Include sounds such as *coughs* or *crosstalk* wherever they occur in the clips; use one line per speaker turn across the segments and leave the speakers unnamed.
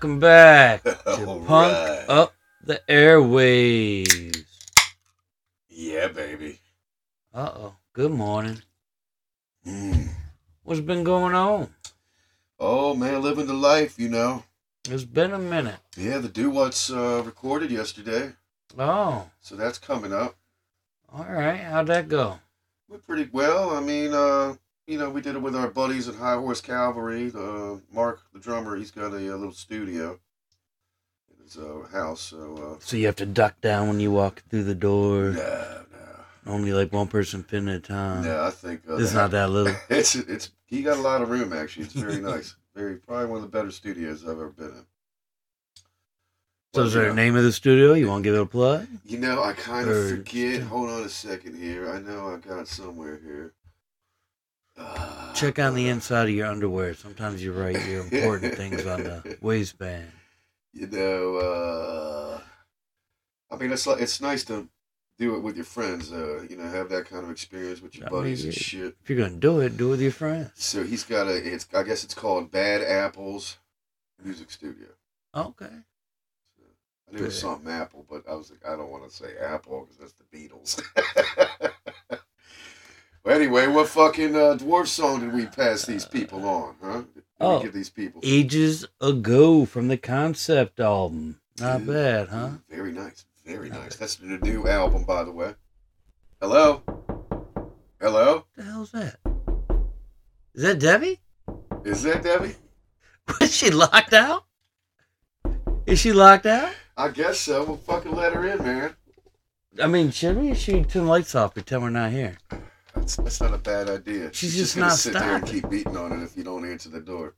welcome back *laughs* to Punk
right.
Up the Airwaves.
Yeah, baby.
Uh oh. Good morning.
Mm.
What's been going on?
Oh man, living the life, you know.
It's been a minute.
Yeah, the do what's uh, recorded yesterday,
Oh,
so that's coming up.
all right. How'd that go?
Went pretty well. I mean, uh, you know, we did it with our buddies at High Horse Cavalry. Uh, Mark, the drummer, he's got a, uh little studio in his uh, house. So
So you have to duck down when you walk through the
uh,
door.
no, no.
Only like one person fitting at a time.
Yeah, I think uh,
It's not that little. *laughs*
It's it's he got a lot of room actually. It's very *laughs* nice. Very probably one of the better studios I've ever been in.
So
But,
is there
you
a name of the studio? You want to give it a plug?
You know, I kind of
Or-
forget. Hold on a second here. I know I got it somewhere here.
Check on the inside of your underwear. Sometimes you write your important things on the waistband.
You know, uh, I mean, it's like it's nice to do it with your friends. Uh, you know, have that kind of experience with your
I mean,
buddies and shit.
If you're gonna do it, do it with your friends.
So he's got a. It's I guess it's called Bad Apples Music Studio.
Okay.
I knew it was something Apple, but I was like, I don't want to say Apple because that's the Beatles. *laughs* well, anyway, what fucking uh, dwarf song did we pass these people on, huh? Did
Oh.
give these people?
Ages ago from the concept album. Not
Dude,
bad, huh?
Very nice, very nice. That's the new album, by the way. Hello, hello.
What the hell's that? Is that Debbie?
Is that Debbie? *laughs*
Was she locked out? Is she locked out?
I guess so. We'll fucking let her in, man.
I mean, should we? She turn the lights off, pretend we're not here.
That's, that's not a bad idea.
She's
She's
just
gonna
not
sit there and keep beating on it if you don't answer the door.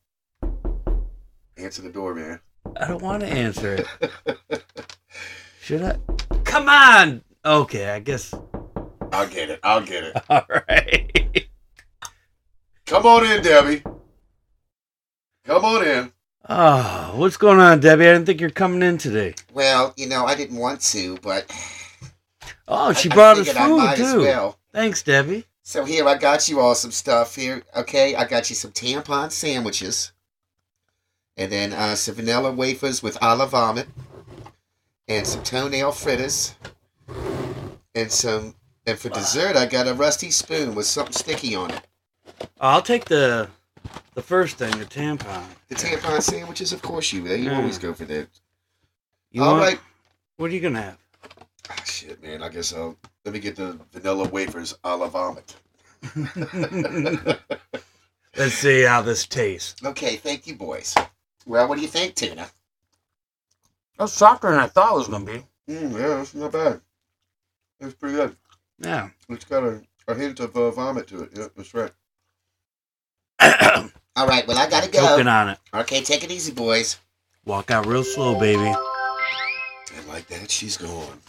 Answer the door, man.
I don't want to answer it. *laughs* Should I? Come on. Okay, I guess.
I'll get it. I'll get it. *laughs*
All right.
Come on in, Debbie. Come on in.
Oh, what's going on, Debbie? I didn't think you're coming in today.
Well, you know, I didn't want to, but
Oh, she
I- I
brought us
figured I
food
might as
too.
well.
Thanks, Debbie.
So here, I got you all some stuff here. Okay, I got you some tampon sandwiches, and then uh, some vanilla wafers with olive vomit, and some toenail fritters, and some. And for dessert, I got a rusty spoon with something sticky on it.
I'll take the the first thing, the tampon.
The tampon sandwiches, of course, you. You
Mm.
always go for that.
You
All
want-
right.
What are you gonna have?
Ah, shit, man. I guess I'll let me get the vanilla wafers a la vomit. *laughs*
Let's see how this tastes.
Okay, thank you, boys. Well, what do you think, Tuna?
That's softer than I thought it was gonna be.
Mm, yeah, it's not bad. It's pretty good.
Yeah.
It's got a, a hint of uh, vomit to it. Yeah, that's right. *coughs*
All right, well, I gotta go.
Choking on it.
Okay, take it easy, boys.
Walk out real slow, baby.
And like that, she's gone.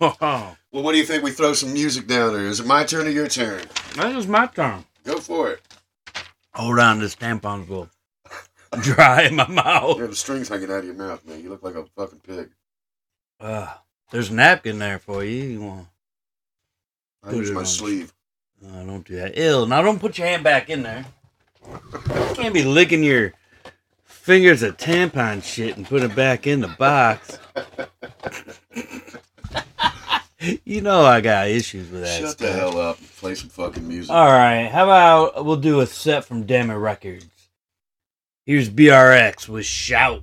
*laughs* *laughs*
that
Well, what do you think we throw some music down there? Is it my turn or your turn?
is my turn.
Go for it.
Hold on, this tampon's will *laughs* dry in my mouth.
You have the strings hanging out of your mouth, man. You look like a fucking pig.
Uh, there's a napkin there for you. You want?
I
Put
use
it
my
on.
sleeve.
No, don't do that. Ill. Now don't put your hand back in there. You can't be licking your fingers of tampon shit and put it back in the box. *laughs* you know I got issues with that.
Shut
stuff.
the hell up and play some fucking music.
All right, how about we'll do a set from Damn Records. Here's BRX with Shout.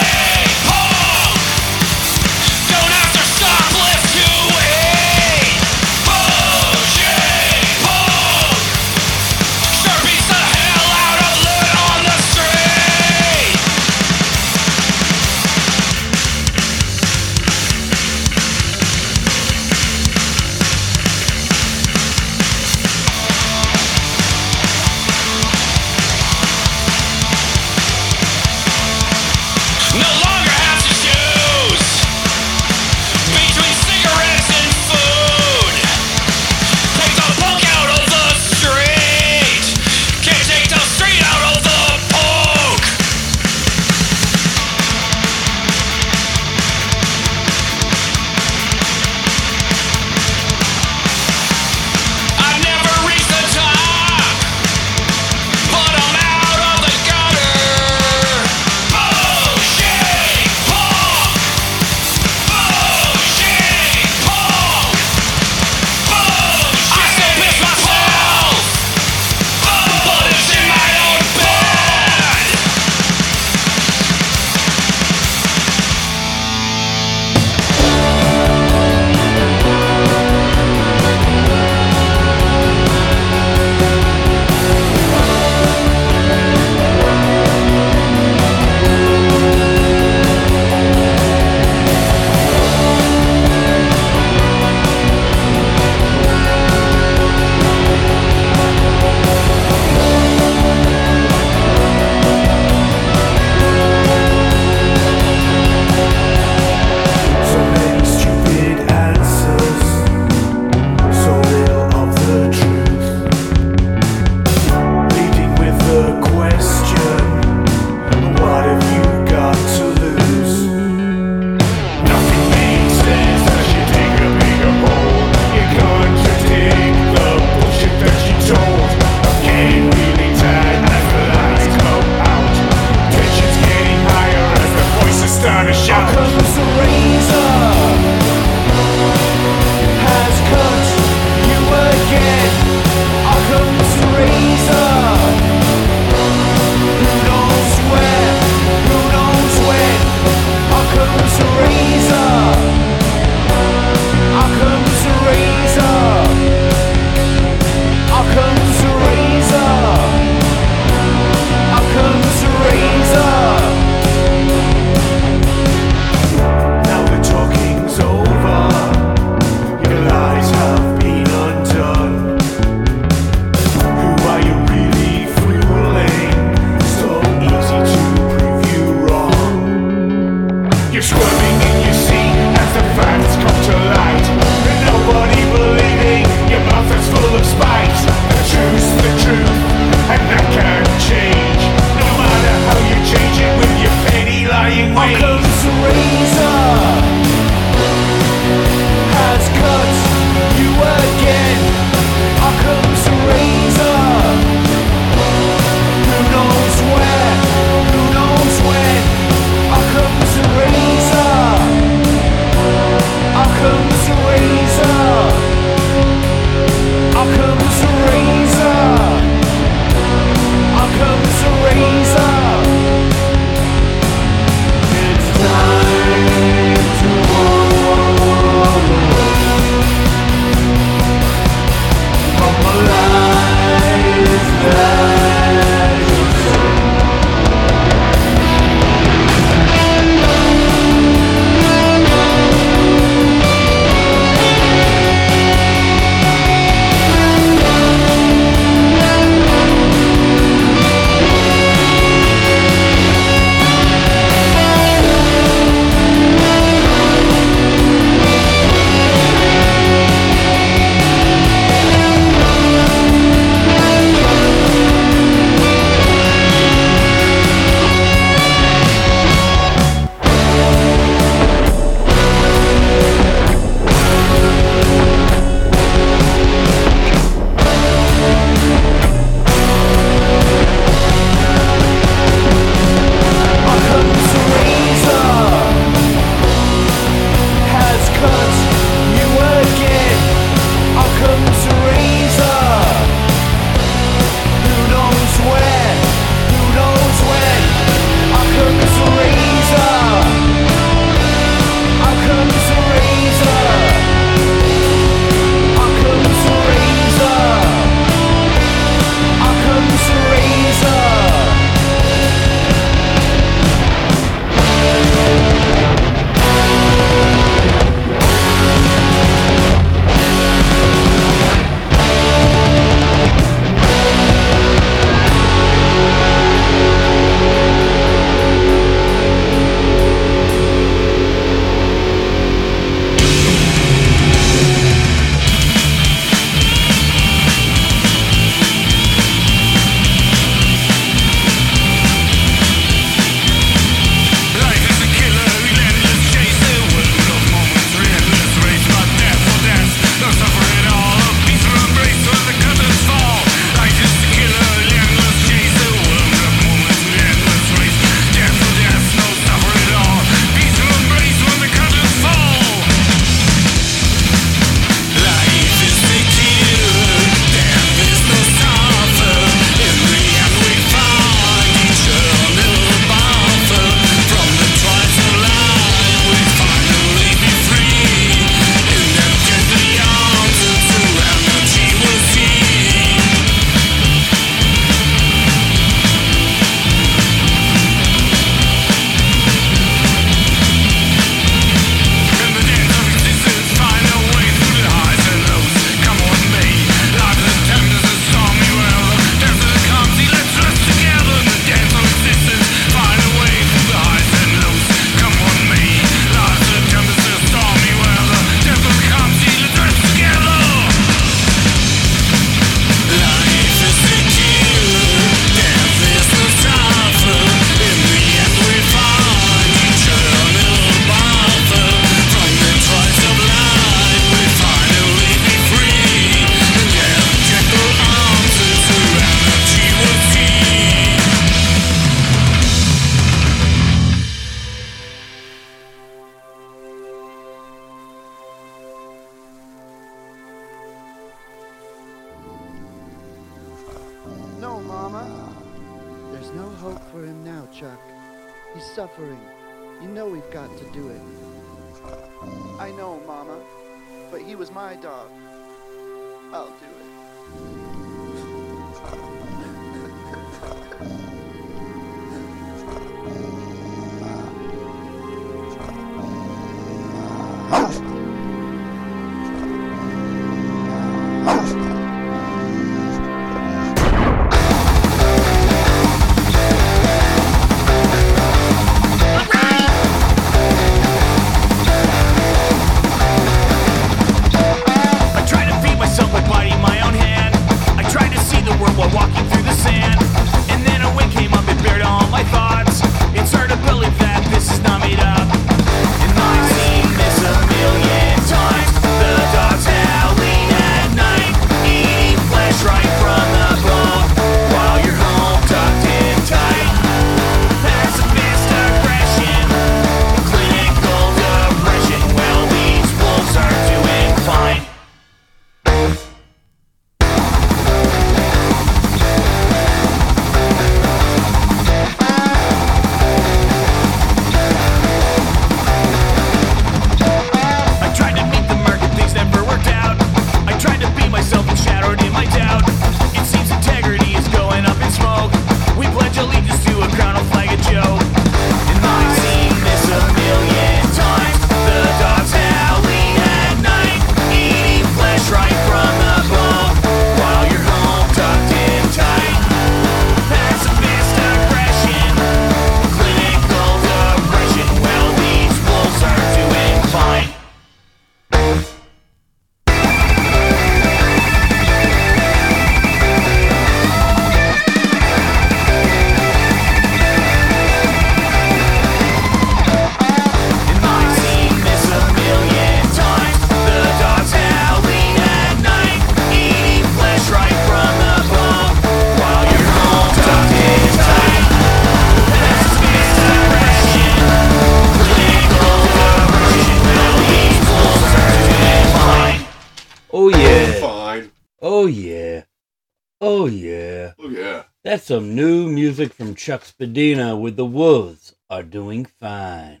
Chuck
Spadina with the Wolves are doing fine.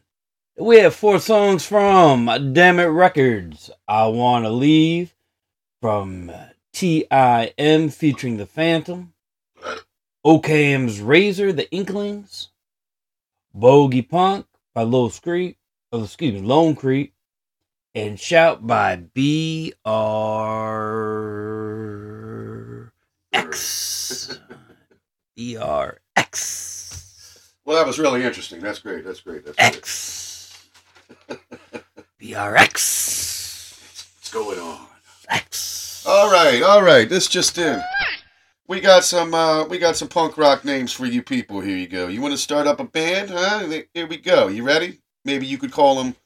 We have four songs from Damn It Records. I Wanna Leave from T.I.M. featuring The Phantom. Occam's Razor, The Inklings. Bougie Punk by Lil Creek. Oh, excuse me, Lone Creek. And Shout by B.R.X. B.R.X.
Well, that was really interesting. That's great. That's great. That's great.
X. *laughs* B.R.X.
What's going on?
X.
All right, all right. This just in. We got some uh we got some punk rock names for you people. Here you go. You want to start up a band, huh? Here we go. You ready? Maybe you could call them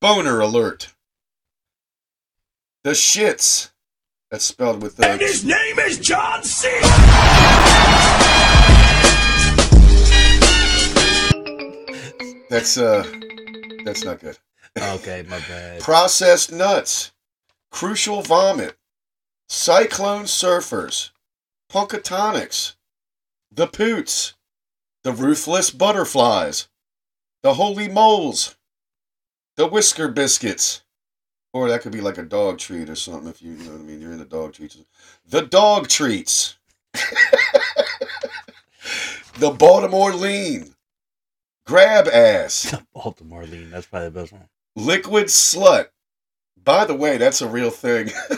Boner Alert. The Shits. That's spelled with uh,
His name is John C.
that's uh that's not good.
Okay, my bad. *laughs*
Processed Nuts, Crucial Vomit, Cyclone Surfers, Punkatonics, The Poots, The Ruthless Butterflies, The Holy Moles, The Whisker Biscuits, or that could be like a dog treat or something if you, you know what I mean, you're into dog treats. The Dog Treats, *laughs* The Baltimore Lean, Grab Ass, *laughs*
Baltimore lean. That's probably the best one.
Liquid Slut. By the way, that's a real thing. *laughs*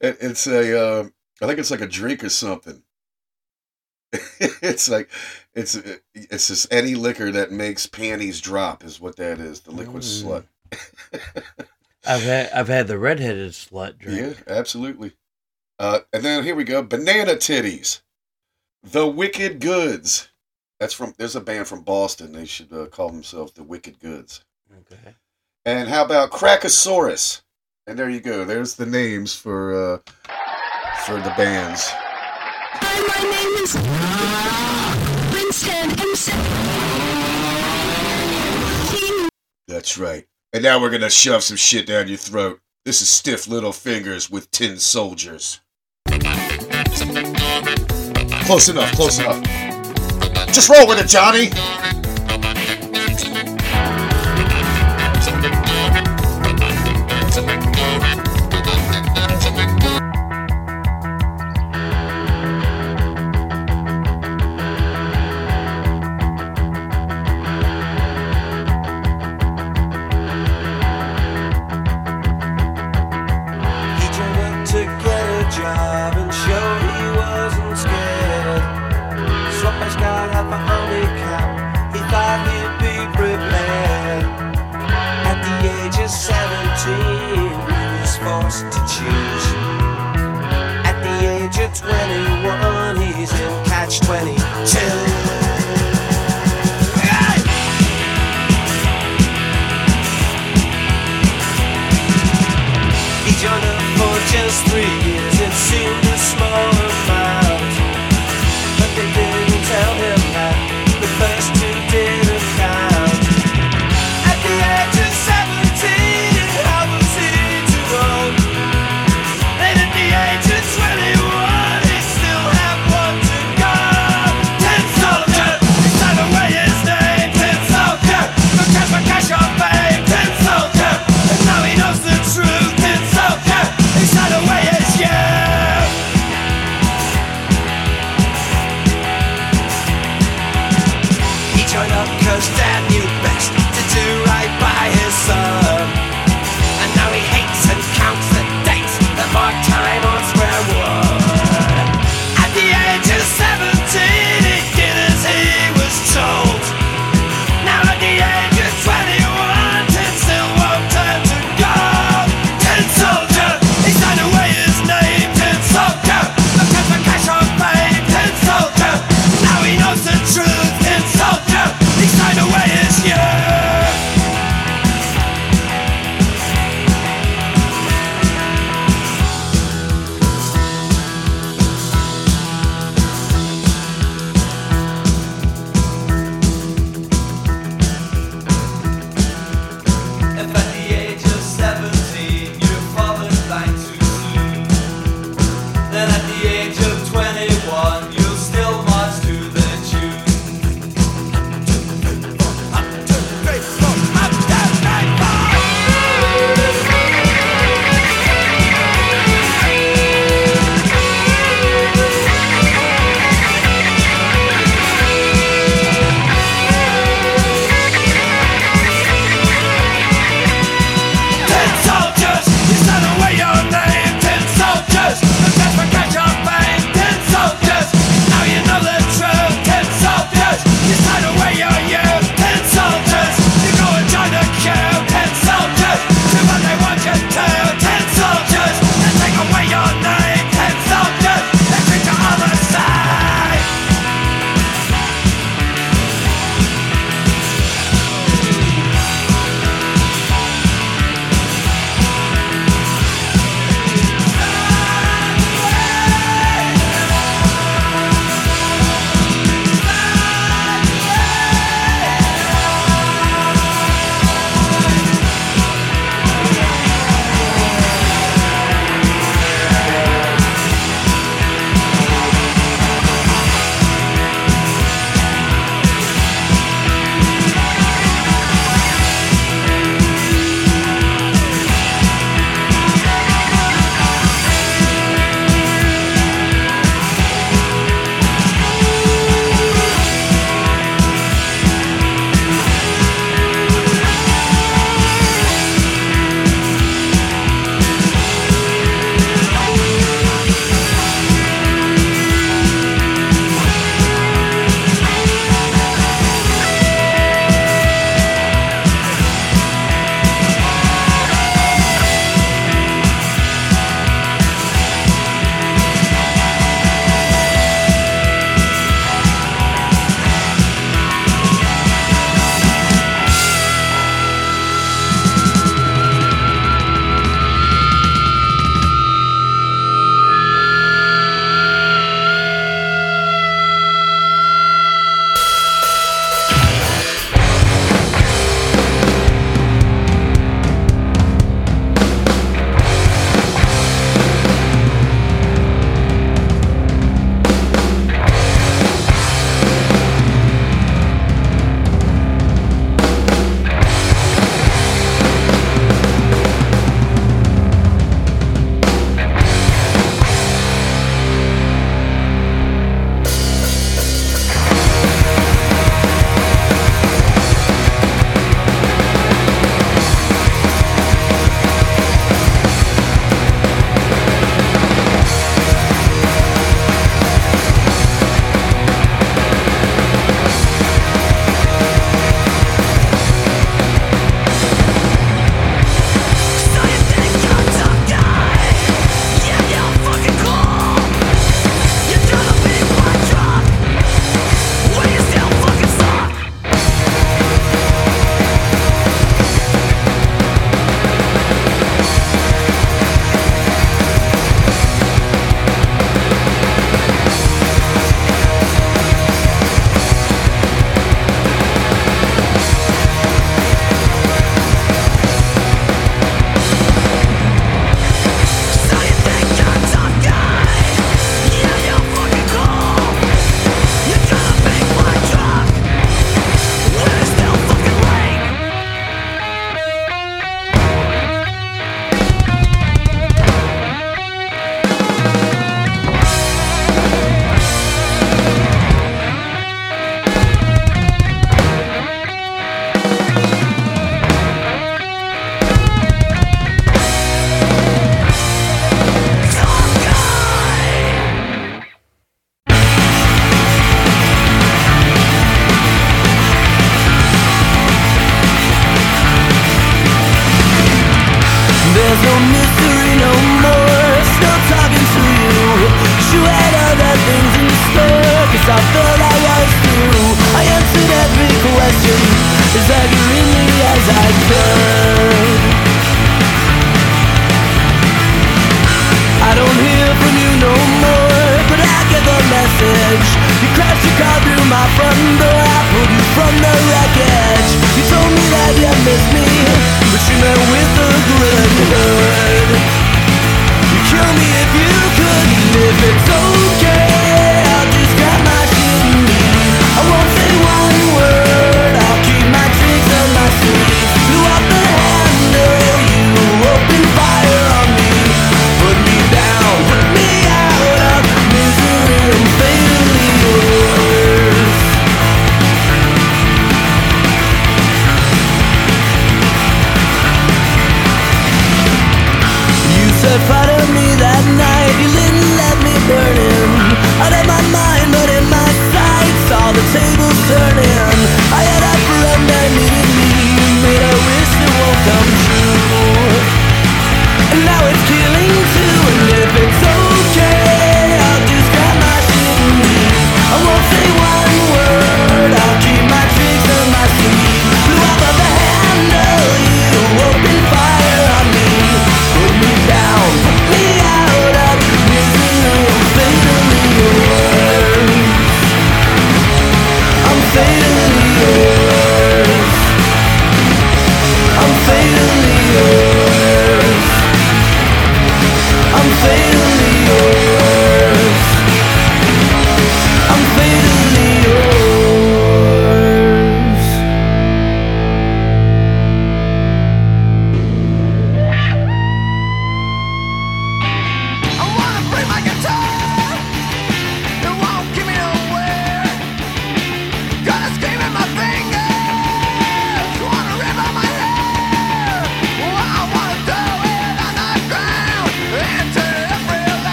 it, it's a, uh, I think it's like a drink or something. *laughs* it's like, it's it's just any liquor that makes panties drop is what that is. The liquid
Mm.
slut.
I've had I've had the redheaded slut drink.
yeah, absolutely. Uh, and then here we go, banana titties, the Wicked Goods. That's from. There's a band from Boston. They should uh, call themselves the Wicked Goods.
Okay.
And how about Crackosaurus? And there you go. There's the names for uh, for the bands.
Hi, My name is Winston King.
That's right. And now we're gonna shove some shit down your throat. This is Stiff Little Fingers with Tin Soldiers. Close enough. Close enough.
Just roll with it, Johnny.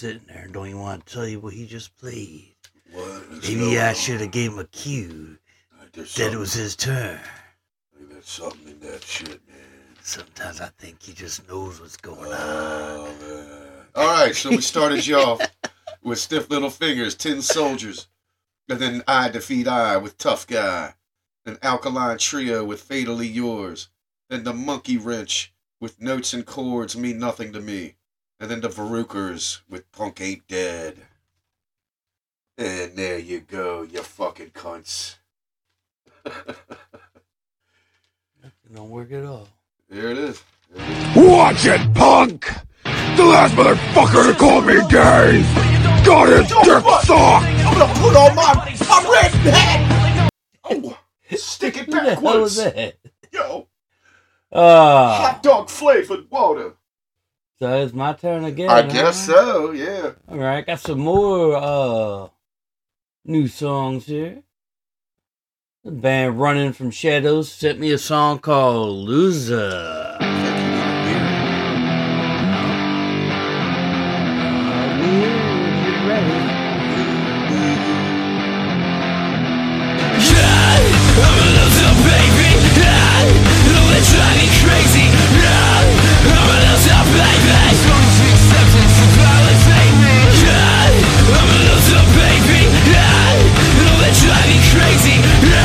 Sitting there and don't even want to tell you what he just played.
What
Maybe I should have gave him a cue
There's
that it was his turn.
There's something in that shit, man.
Sometimes I think he just knows what's going oh, on.
Oh, man. All right, so we started you *laughs* off with Stiff Little Fingers, Tin Soldiers, and then I Defeat I with Tough Guy, an Alkaline Trio with Fatally Yours, then the Monkey Wrench with Notes and Chords Mean Nothing to Me, and then the Varukers with Punk Ain't Dead. And there you go, you fucking cunts.
It don't work at all.
There it is.
Watch it, punk! The last motherfucker to call me gay! Got his dick sucked!
I'm gonna put on my, my red hat! *laughs* Oh, stick it
Who the hell was
backwards!
that?
Yo,
Ah,
hot dog flavored water.
So it's my turn again.
I guess so, yeah.
All right, got some more uh new songs here. The band Running from Shadows sent me a song called Loser.
Crazy,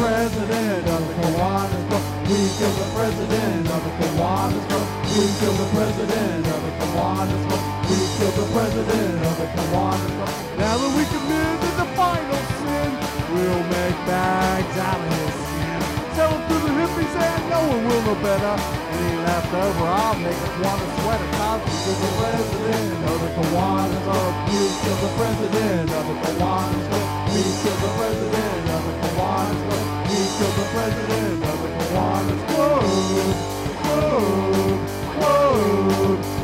president of the Kiwanis Club. We kill the president of the Kiwanis Club. We kill the president of the Kiwanis Club. We kill the president of the Kiwanis Club. Now that we committed the final sin, we'll make bags out of his skin. Sell it to the hippies and no one will know better. Any left over, I'll make a Kiwanis sweater. Cause we kill the president of the Kiwanis Club. We kill the president of the Kiwanis Club. We kill the president of the Kiwanis Club. We kill the president Kiwanis Club. Club, club,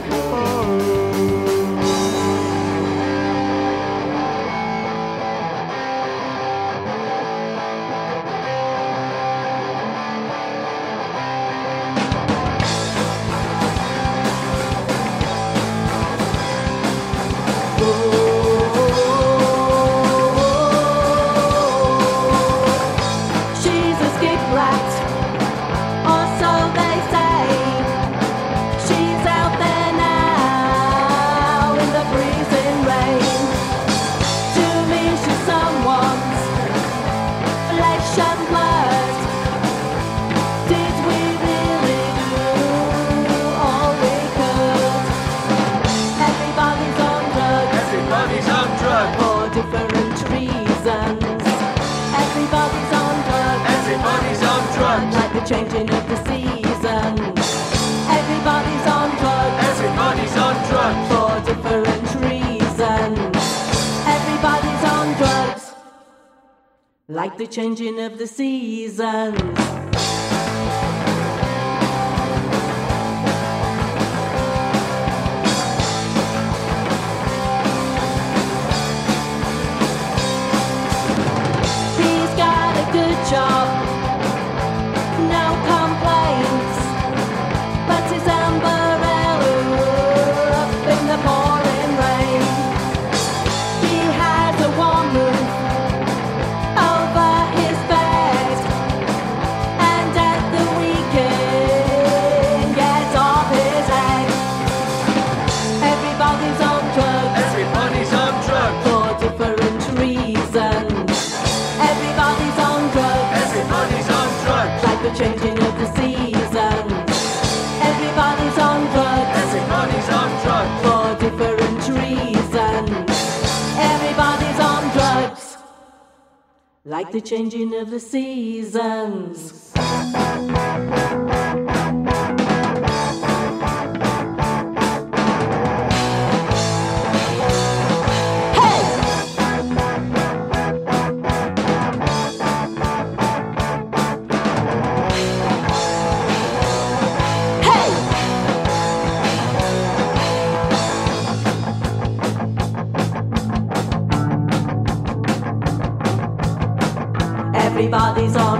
Like the changing of the seasons. Like the changing of the seasons.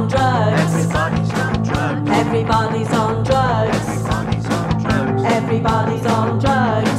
On drugs.
Everybody's on drugs.
Everybody's on drugs.
Everybody's on drugs.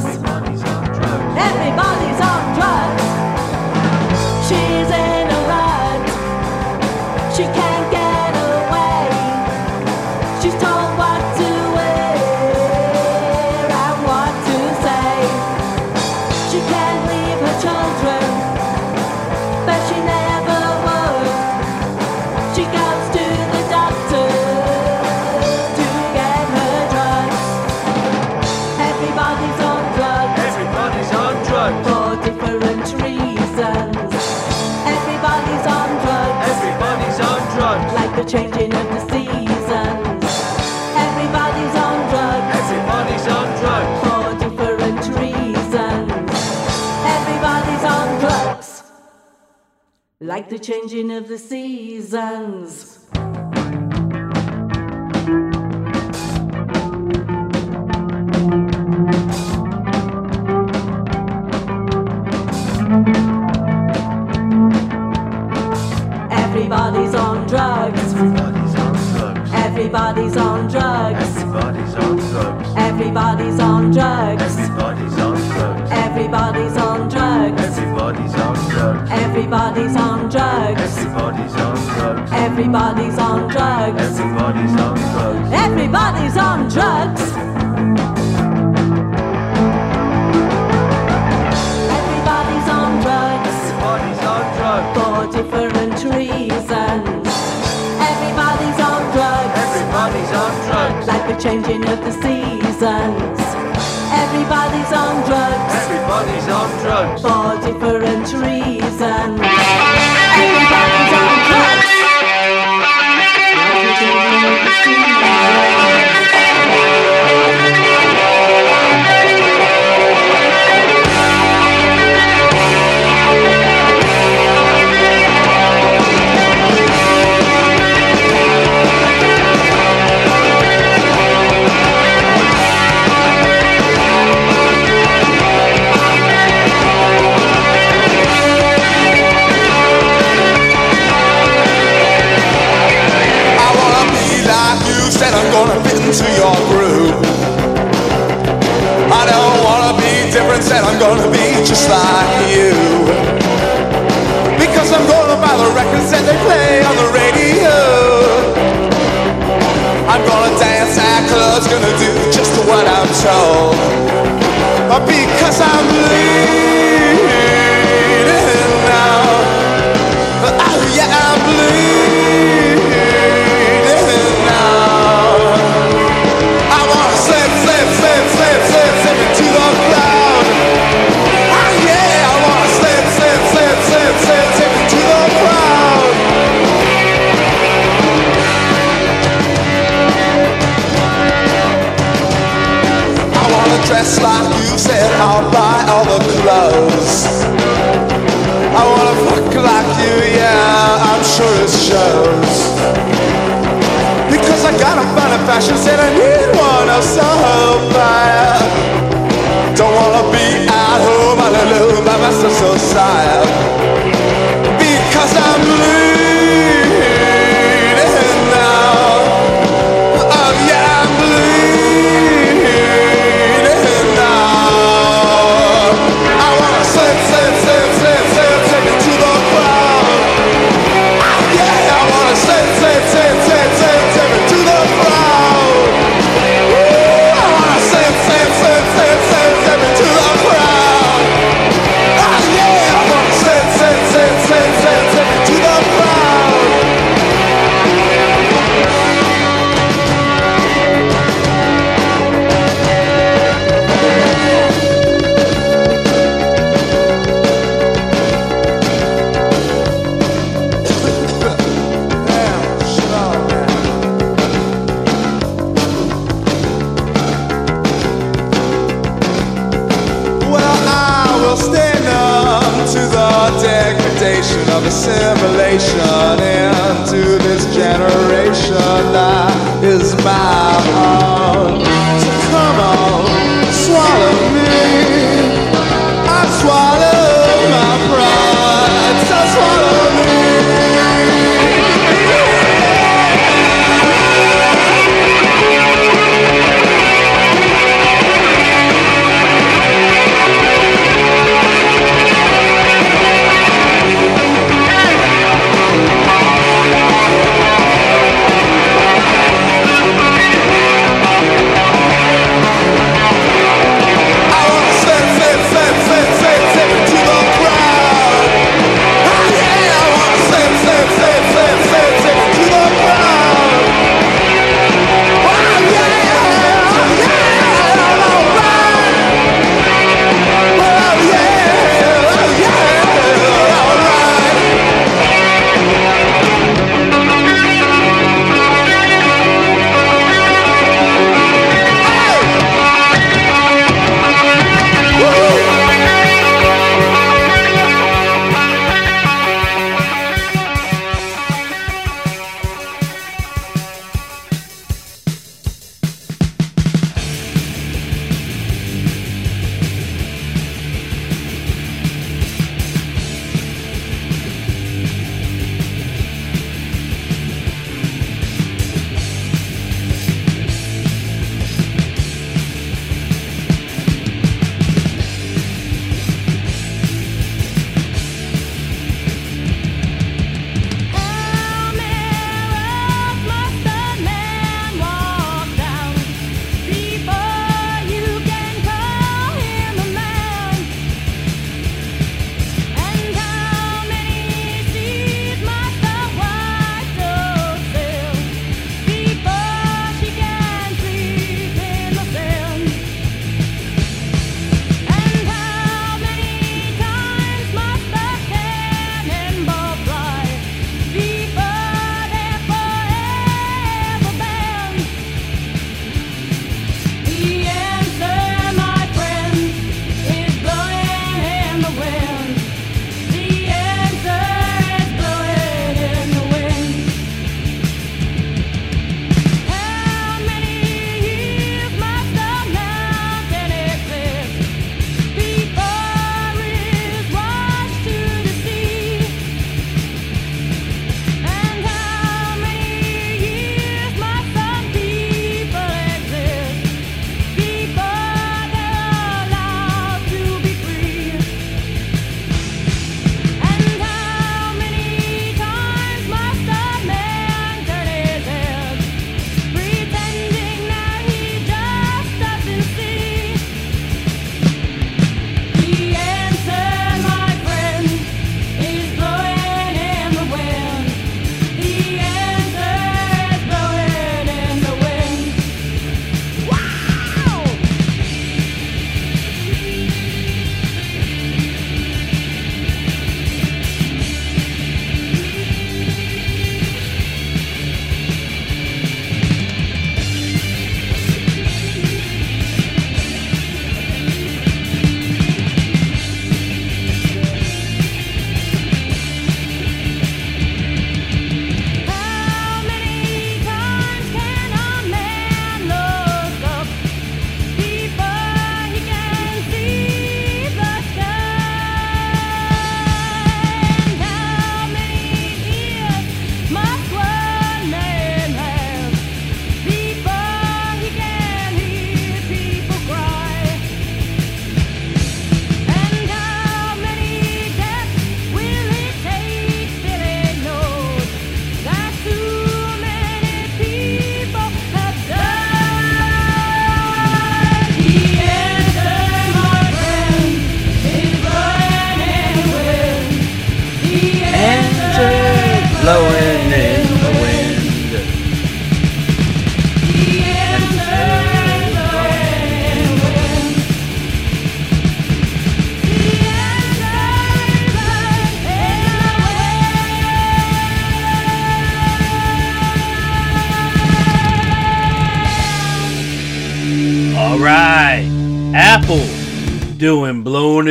Like the changing of the seasons. Everybody's on drugs.
Everybody's on drugs.
Everybody's on drugs. Everybody's on drugs.
Everybody's on drugs.
Everybody's on drugs. For different reasons. Everybody's on drugs. Like the changing of the seasons. Everybody's on drugs.
Everybody's on drugs.
For different reasons. Everybody's on drugs.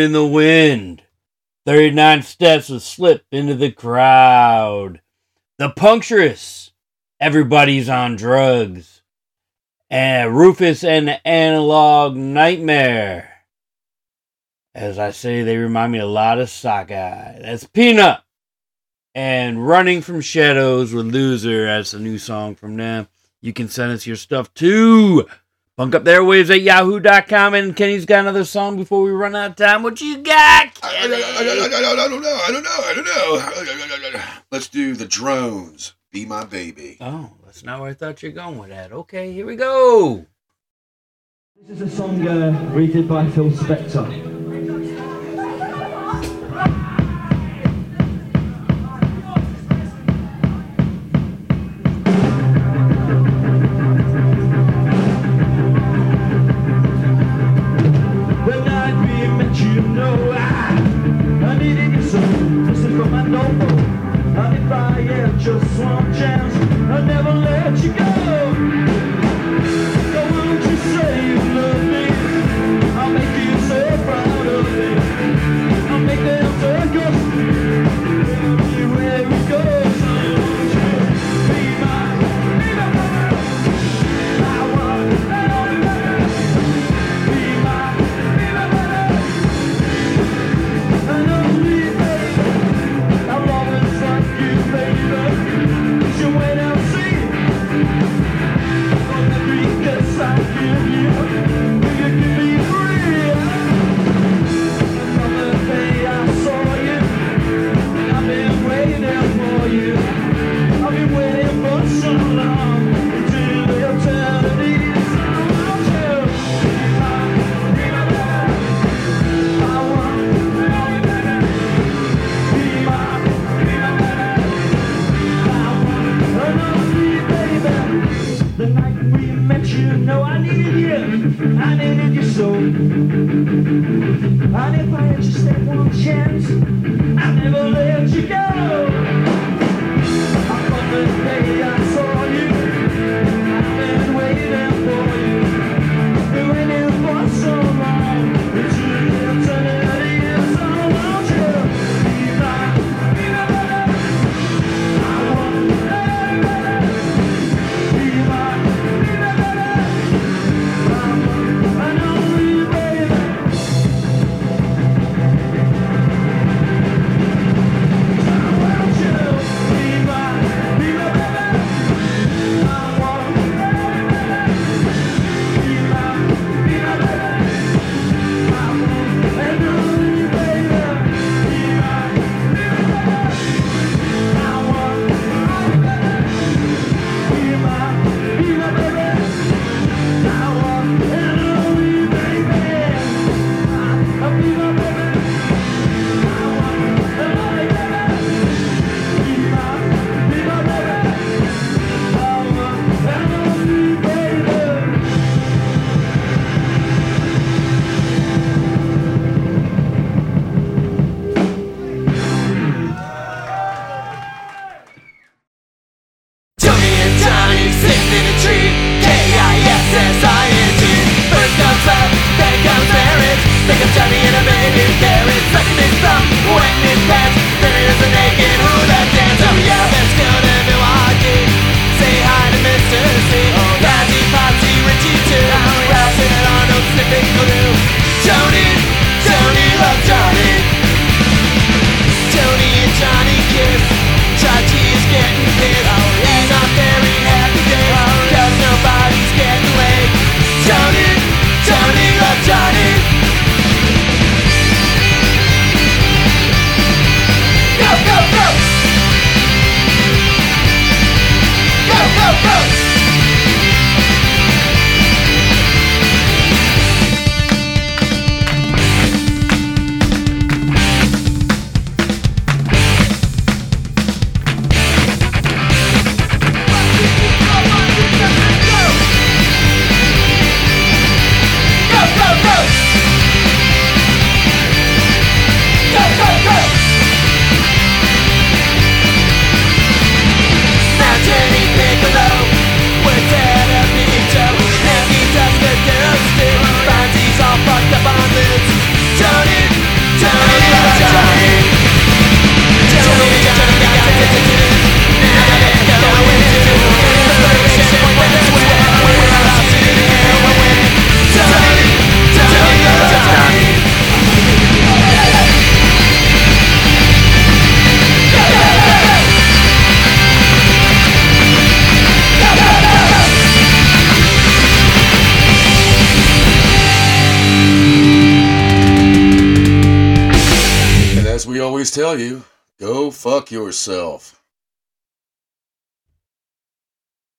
In the Wind. 39 Steps of Slip into the Crowd. The Puncturist. Everybody's on drugs. And Ruffus and the Analog Nightmare. As I say, they remind me a lot of Sockeye. That's Peanut. And Running from Shadows with Loser. That's a new song from them. You can send us your stuff too. Punk Up The Airwaves at yahoo.com. And Kenny's got another song before we run out of time. What you got?
I, I, I, I, I, I don't know. I don't know. I don't know. Let's do the drones. Be my baby.
Oh, that's not where I thought you were going with that. Okay, here we go.
This is a song uh, redid by Phil Spector.